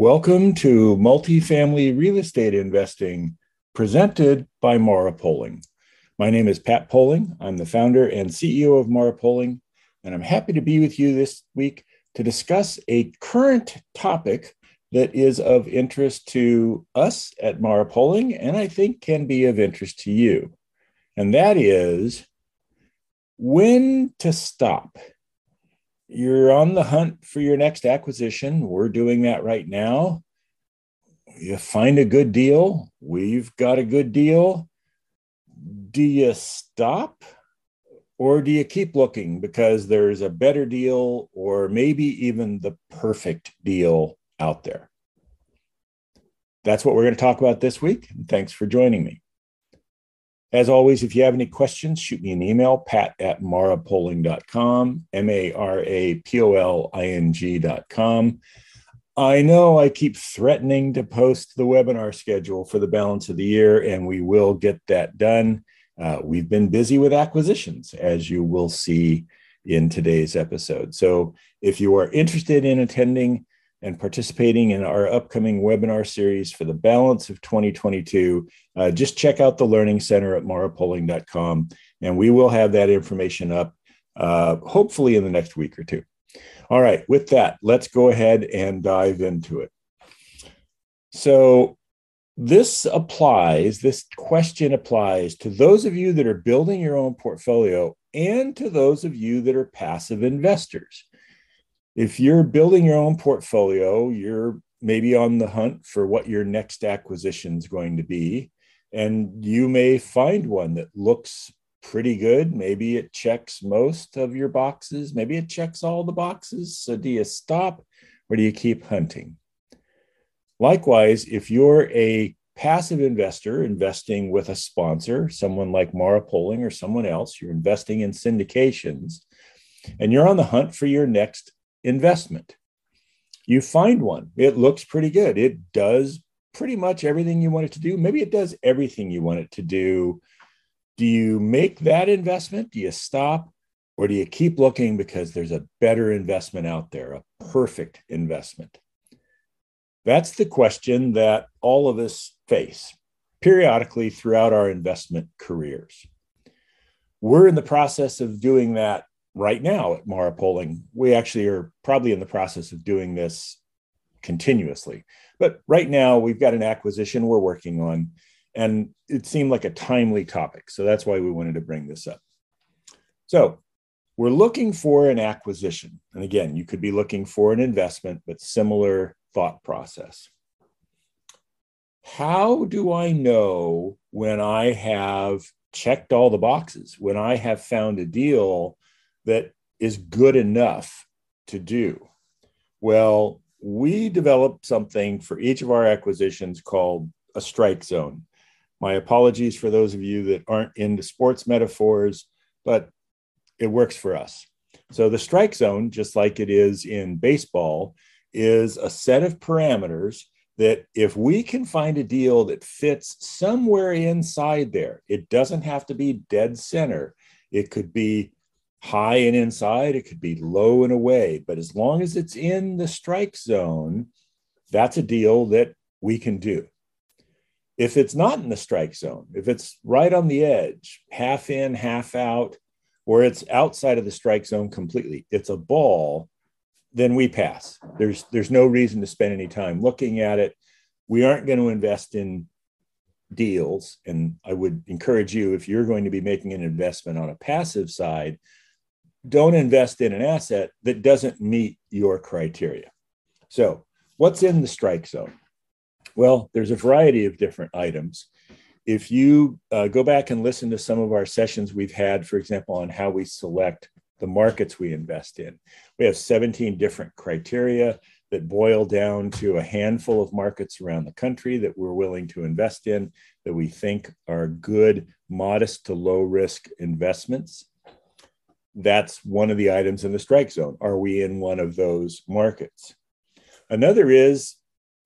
Welcome to Multifamily Real Estate Investing, presented by Mara Poling. My name is Pat Poling. I'm the founder and CEO of Mara Poling, and I'm happy to be with you this week to discuss a current topic that is of interest to us at Mara Poling, and I think can be of interest to you. And that is when to stop you're on the hunt for your next acquisition. We're doing that right now. You find a good deal. We've got a good deal. Do you stop or do you keep looking because there's a better deal or maybe even the perfect deal out there? That's what we're going to talk about this week. Thanks for joining me. As always, if you have any questions, shoot me an email, pat at marapoling.com, M A R A P O L I N G.com. I know I keep threatening to post the webinar schedule for the balance of the year, and we will get that done. Uh, we've been busy with acquisitions, as you will see in today's episode. So if you are interested in attending, and participating in our upcoming webinar series for the balance of 2022, uh, just check out the Learning Center at marapoling.com, and we will have that information up uh, hopefully in the next week or two. All right, with that, let's go ahead and dive into it. So, this applies, this question applies to those of you that are building your own portfolio and to those of you that are passive investors if you're building your own portfolio, you're maybe on the hunt for what your next acquisition is going to be. And you may find one that looks pretty good. Maybe it checks most of your boxes. Maybe it checks all the boxes. So do you stop or do you keep hunting? Likewise, if you're a passive investor investing with a sponsor, someone like Mara Poling or someone else, you're investing in syndications, and you're on the hunt for your next investment. You find one, it looks pretty good. It does pretty much everything you want it to do. Maybe it does everything you want it to do. Do you make that investment? Do you stop? Or do you keep looking because there's a better investment out there, a perfect investment? That's the question that all of us face periodically throughout our investment careers. We're in the process of doing that right now at Mara Poling. We actually are probably in the process of doing this continuously. But right now, we've got an acquisition we're working on, and it seemed like a timely topic. So that's why we wanted to bring this up. So we're looking for an acquisition. And again, you could be looking for an investment, but similar thought process. How do I know when I have checked all the boxes, when I have found a deal that is good enough to do? Well, we developed something for each of our acquisitions called a strike zone. My apologies for those of you that aren't into sports metaphors, but it works for us. So, the strike zone, just like it is in baseball, is a set of parameters that if we can find a deal that fits somewhere inside there, it doesn't have to be dead center. It could be high and inside, it could be low and away. But as long as it's in the strike zone, that's a deal that we can do. If it's not in the strike zone, if it's right on the edge, half in, half out, or it's outside of the strike zone completely, it's a ball, then we pass. There's there's no reason to spend any time looking at it. We aren't going to invest in deals and I would encourage you if you're going to be making an investment on a passive side don't invest in an asset that doesn't meet your criteria. So, what's in the strike zone? Well, there's a variety of different items. If you uh, go back and listen to some of our sessions we've had, for example, on how we select the markets we invest in, we have 17 different criteria that boil down to a handful of markets around the country that we're willing to invest in that we think are good, modest to low risk investments that's one of the items in the strike zone. Are we in one of those markets? Another is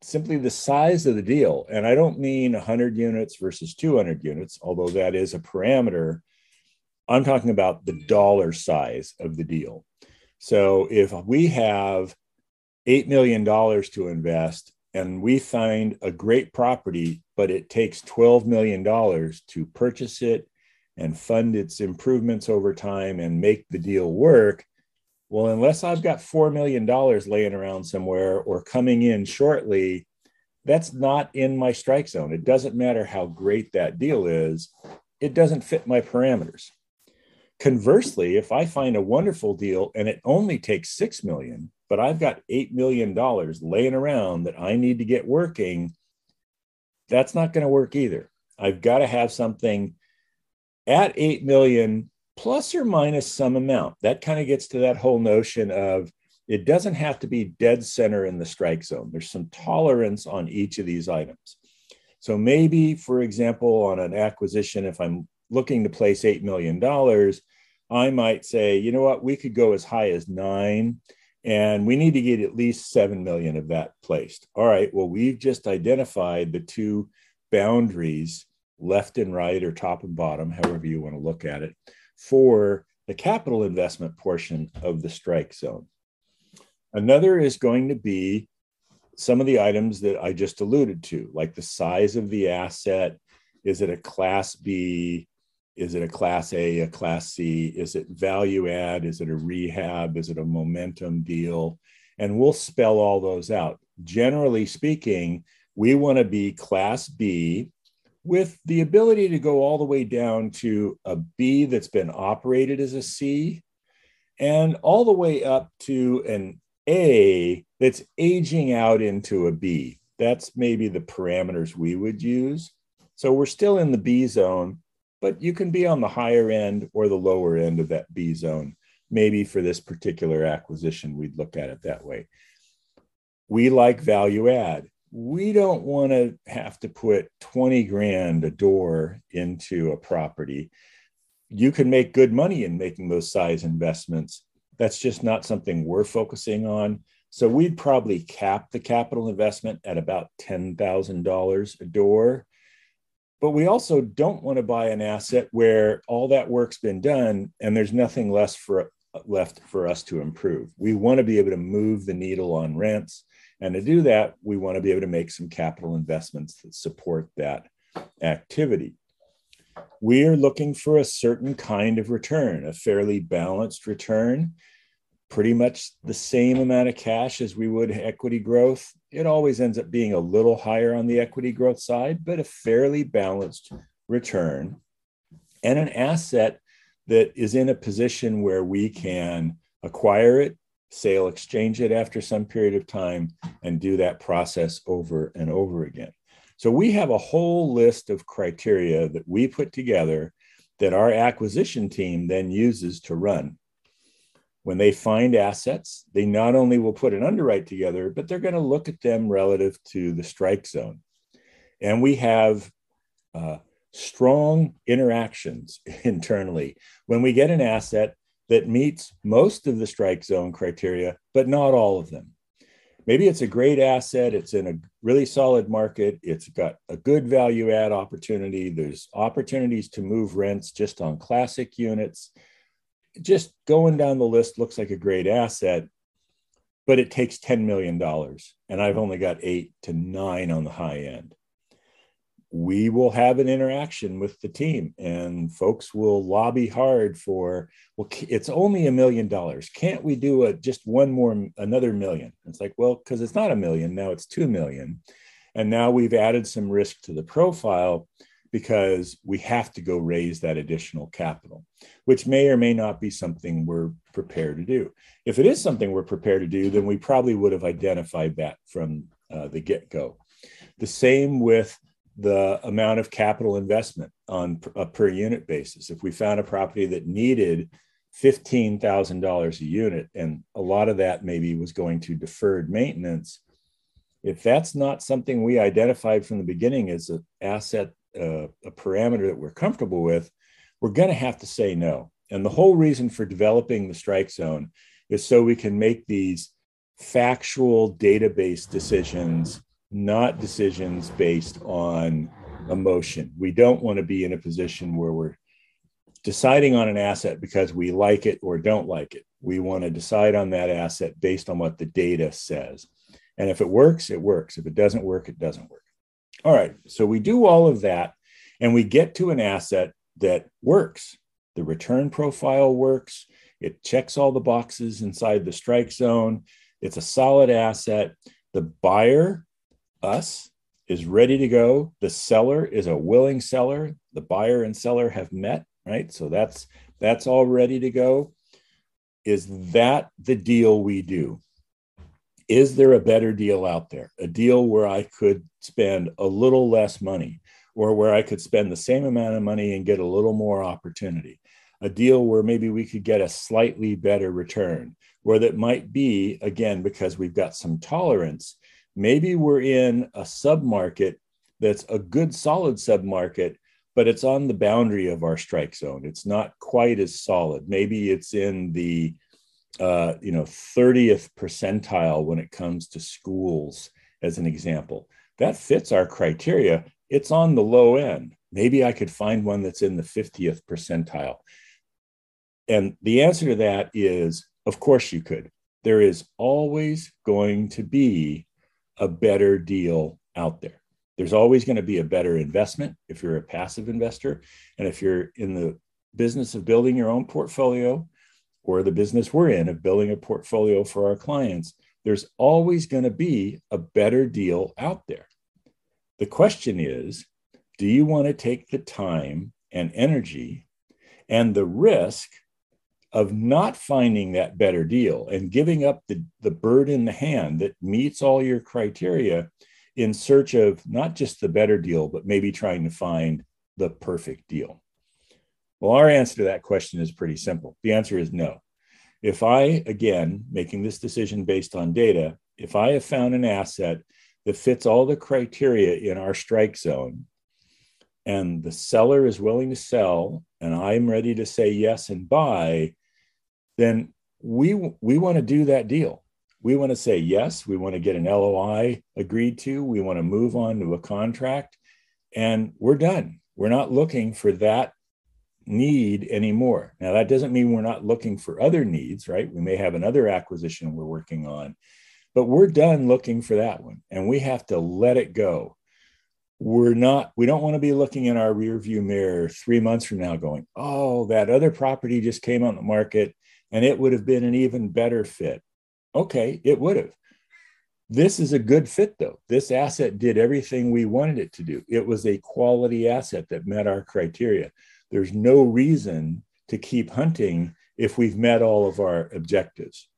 simply the size of the deal. And I don't mean 100 units versus 200 units, although that is a parameter. I'm talking about the dollar size of the deal. So if we have $8 million to invest and we find a great property, but it takes $12 million to purchase it and fund its improvements over time and make the deal work. Well, unless I've got $4 million laying around somewhere or coming in shortly, that's not in my strike zone. It doesn't matter how great that deal is, it doesn't fit my parameters. Conversely, if I find a wonderful deal and it only takes 6 million, but I've got $8 million laying around that I need to get working, that's not going to work either. I've got to have something at 8 million plus or minus some amount. That kind of gets to that whole notion of it doesn't have to be dead center in the strike zone. There's some tolerance on each of these items. So maybe, for example, on an acquisition, if I'm looking to place $8 million, I might say, you know what, we could go as high as nine and we need to get at least 7 million of that placed. All right, well, we've just identified the two boundaries, left and right, or top and bottom, however you want to look at it, for the capital investment portion of the strike zone. Another is going to be some of the items that I just alluded to, like the size of the asset. Is it a class B? Is it a class A, a class C? Is it value add? Is it a rehab? Is it a momentum deal? And we'll spell all those out. Generally speaking, we want to be class B with the ability to go all the way down to a B that's been operated as a C and all the way up to an A that's aging out into a B. That's maybe the parameters we would use. So we're still in the B zone, but you can be on the higher end or the lower end of that B zone. Maybe for this particular acquisition, we'd look at it that way. We like value add. We don't want to have to put 20 grand a door into a property. You can make good money in making those size investments. That's just not something we're focusing on. So we'd probably cap the capital investment at about $10,000 a door but we also don't want to buy an asset where all that work's been done and there's nothing less for left for us to improve. We want to be able to move the needle on rents. And to do that, we want to be able to make some capital investments that support that activity. We are looking for a certain kind of return, a fairly balanced return pretty much the same amount of cash as we would equity growth. It always ends up being a little higher on the equity growth side, but a fairly balanced return and an asset that is in a position where we can acquire it, sale exchange it after some period of time, and do that process over and over again. So we have a whole list of criteria that we put together that our acquisition team then uses to run when they find assets, they not only will put an underwrite together, but they're going to look at them relative to the strike zone. And we have uh, strong interactions internally. When we get an asset that meets most of the strike zone criteria, but not all of them. Maybe it's a great asset, it's in a really solid market, it's got a good value add opportunity, there's opportunities to move rents just on classic units just going down the list looks like a great asset, but it takes $10 million. And I've only got eight to nine on the high end. We will have an interaction with the team, and folks will lobby hard for, well, it's only a million dollars. Can't we do a, just one more, another million? It's like, well, because it's not a million, now it's two million. And now we've added some risk to the profile because we have to go raise that additional capital, which may or may not be something we're prepared to do. If it is something we're prepared to do, then we probably would have identified that from uh, the get go. The same with the amount of capital investment on a per unit basis. If we found a property that needed $15,000 a unit, and a lot of that maybe was going to deferred maintenance, if that's not something we identified from the beginning as an asset a, a parameter that we're comfortable with, we're going to have to say no. And the whole reason for developing the strike zone is so we can make these factual database decisions, not decisions based on emotion. We don't want to be in a position where we're deciding on an asset because we like it or don't like it. We want to decide on that asset based on what the data says. And if it works, it works. If it doesn't work, it doesn't work. All right. So we do all of that and we get to an asset that works. The return profile works. It checks all the boxes inside the strike zone. It's a solid asset. The buyer, us, is ready to go. The seller is a willing seller. The buyer and seller have met, right? So that's that's all ready to go. Is that the deal we do? Is there a better deal out there? A deal where I could spend a little less money or where I could spend the same amount of money and get a little more opportunity? A deal where maybe we could get a slightly better return, where that might be, again, because we've got some tolerance, maybe we're in a submarket that's a good solid submarket but it's on the boundary of our strike zone. It's not quite as solid. Maybe it's in the uh, you know 30th percentile when it comes to schools as an example. That fits our criteria. It's on the low end. Maybe i could find one that's in the 50th percentile. And the answer to that is of course you could. There is always going to be a better deal out there. There's always going to be a better investment if you're a passive investor. And if you're in the business of building your own portfolio or the business we're in of building a portfolio for our clients, there's always going to be a better deal out there. The question is do you want to take the time and energy and the risk of not finding that better deal and giving up the, the bird in the hand that meets all your criteria in search of not just the better deal, but maybe trying to find the perfect deal? Well, our answer to that question is pretty simple. The answer is no. If I, again, making this decision based on data, if I have found an asset that fits all the criteria in our strike zone, and the seller is willing to sell, and I'm ready to say yes and buy, then we we want to do that deal. We want to say yes. We want to get an LOI agreed to. We want to move on to a contract, and we're done. We're not looking for that need anymore. Now that doesn't mean we're not looking for other needs, right? We may have another acquisition we're working on, but we're done looking for that one, and we have to let it go we're not we don't want to be looking in our rear view mirror three months from now going oh that other property just came on the market and it would have been an even better fit. Okay, it would have. This is a good fit, though. This asset did everything we wanted it to do. It was a quality asset that met our criteria. There's no reason to keep hunting if we've met all of our objectives.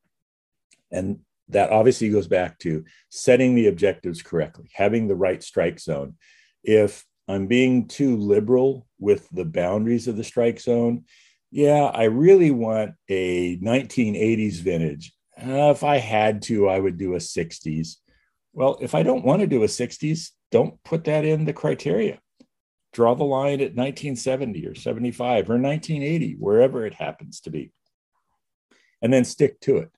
And that obviously goes back to setting the objectives correctly, having the right strike zone. If I'm being too liberal with the boundaries of the strike zone, yeah, I really want a 1980s vintage. Uh, if I had to, I would do a 60s. Well, if I don't want to do a 60s, don't put that in the criteria. Draw the line at 1970 or 75 or 1980, wherever it happens to be, and then stick to it.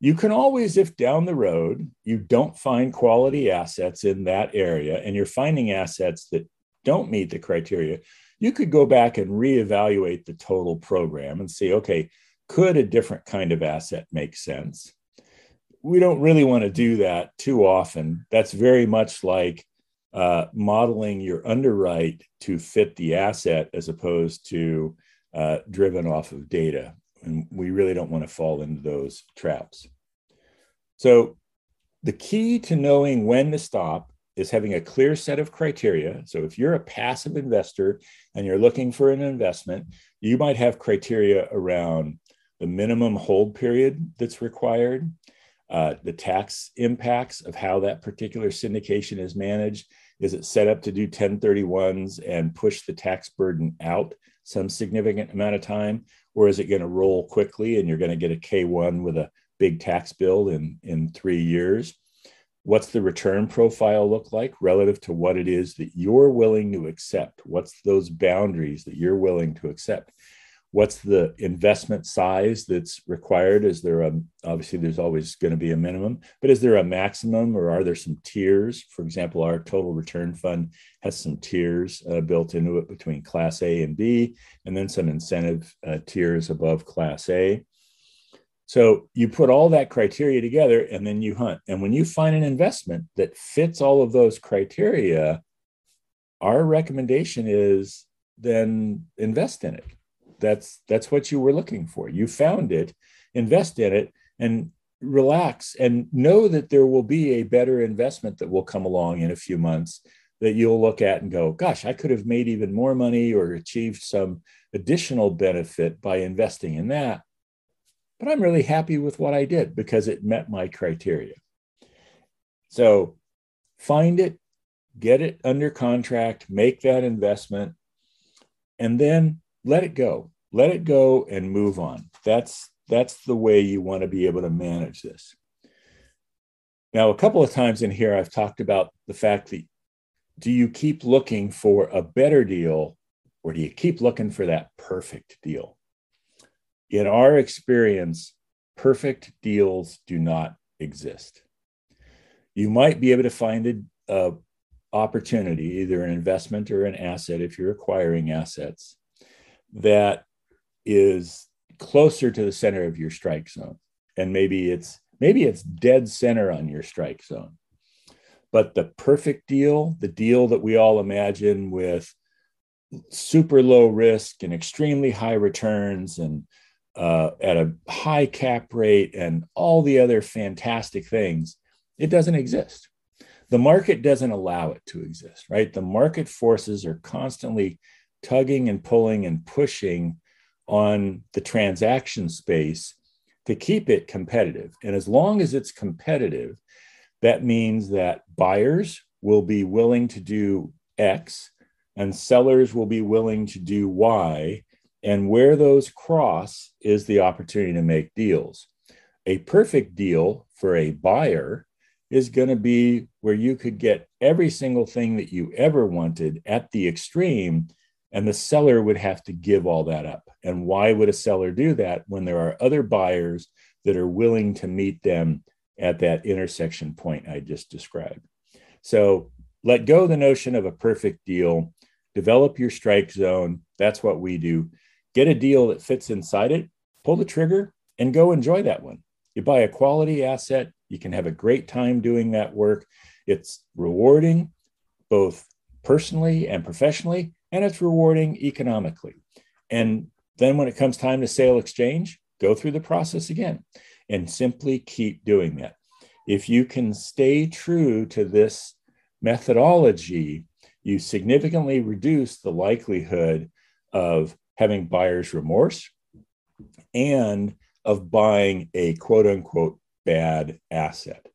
You can always, if down the road you don't find quality assets in that area and you're finding assets that don't meet the criteria, you could go back and reevaluate the total program and see, okay, could a different kind of asset make sense? We don't really want to do that too often. That's very much like uh, modeling your underwrite to fit the asset as opposed to uh, driven off of data. And we really don't want to fall into those traps. So, the key to knowing when to stop is having a clear set of criteria. So if you're a passive investor and you're looking for an investment, you might have criteria around the minimum hold period that's required, uh, the tax impacts of how that particular syndication is managed. Is it set up to do 1031s and push the tax burden out some significant amount of time? Or is it going to roll quickly and you're going to get a K1 with a big tax bill in, in three years? What's the return profile look like relative to what it is that you're willing to accept? What's those boundaries that you're willing to accept? What's the investment size that's required? Is there a obviously there's always going to be a minimum but is there a maximum or are there some tiers? For example our total return fund has some tiers uh, built into it between class a and b and then some incentive uh, tiers above class a So you put all that criteria together and then you hunt. And when you find an investment that fits all of those criteria, our recommendation is then invest in it. That's that's what you were looking for. You found it, invest in it and relax and know that there will be a better investment that will come along in a few months that you'll look at and go, gosh, I could have made even more money or achieved some additional benefit by investing in that. But I'm really happy with what I did because it met my criteria. So find it, get it under contract, make that investment, and then let it go. Let it go and move on. That's that's the way you want to be able to manage this. Now, a couple of times in here, I've talked about the fact that do you keep looking for a better deal or do you keep looking for that perfect deal? In our experience, perfect deals do not exist. You might be able to find a, opportunity, either an investment or an asset, if you're acquiring assets, that is closer to the center of your strike zone. And maybe it's maybe it's dead center on your strike zone. But the perfect deal, the deal that we all imagine with super low risk and extremely high returns and uh, at a high cap rate and all the other fantastic things, it doesn't exist. The market doesn't allow it to exist, right? The market forces are constantly tugging and pulling and pushing on the transaction space to keep it competitive. And as long as it's competitive, that means that buyers will be willing to do X and sellers will be willing to do Y. And where those cross is the opportunity to make deals. A perfect deal for a buyer is going to be where you could get every single thing that you ever wanted at the extreme, and the seller would have to give all that up. And why would a seller do that when there are other buyers that are willing to meet them at that intersection point I just described. So let go the notion of a perfect deal, develop your strike zone. That's what we do. Get a deal that fits inside it, pull the trigger, and go enjoy that one. You buy a quality asset, you can have a great time doing that work. It's rewarding both personally and professionally, and it's rewarding economically. And then when it comes time to sale exchange, go through the process again and simply keep doing that. If you can stay true to this methodology, you significantly reduce the likelihood of having buyer's remorse and of buying a quote unquote bad asset.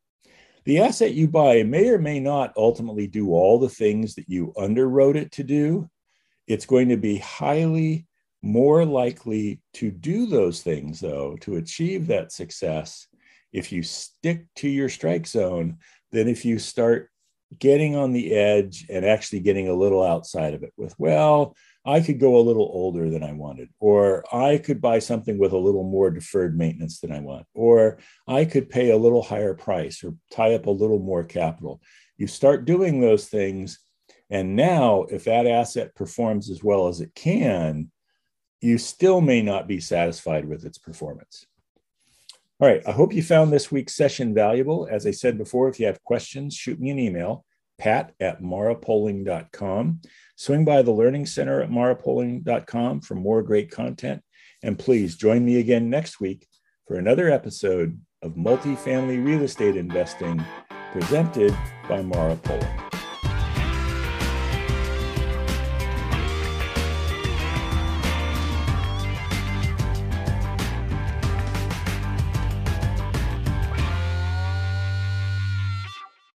The asset you buy may or may not ultimately do all the things that you underwrote it to do. It's going to be highly more likely to do those things, though, to achieve that success if you stick to your strike zone than if you start getting on the edge and actually getting a little outside of it with, well, I could go a little older than I wanted, or I could buy something with a little more deferred maintenance than I want, or I could pay a little higher price or tie up a little more capital. You start doing those things. And now, if that asset performs as well as it can, you still may not be satisfied with its performance. All right, I hope you found this week's session valuable. As I said before, if you have questions, shoot me an email, pat at marapoling.com. Swing by the Learning Center at marapoling.com for more great content. And please join me again next week for another episode of Multifamily Real Estate Investing presented by Mara Poling.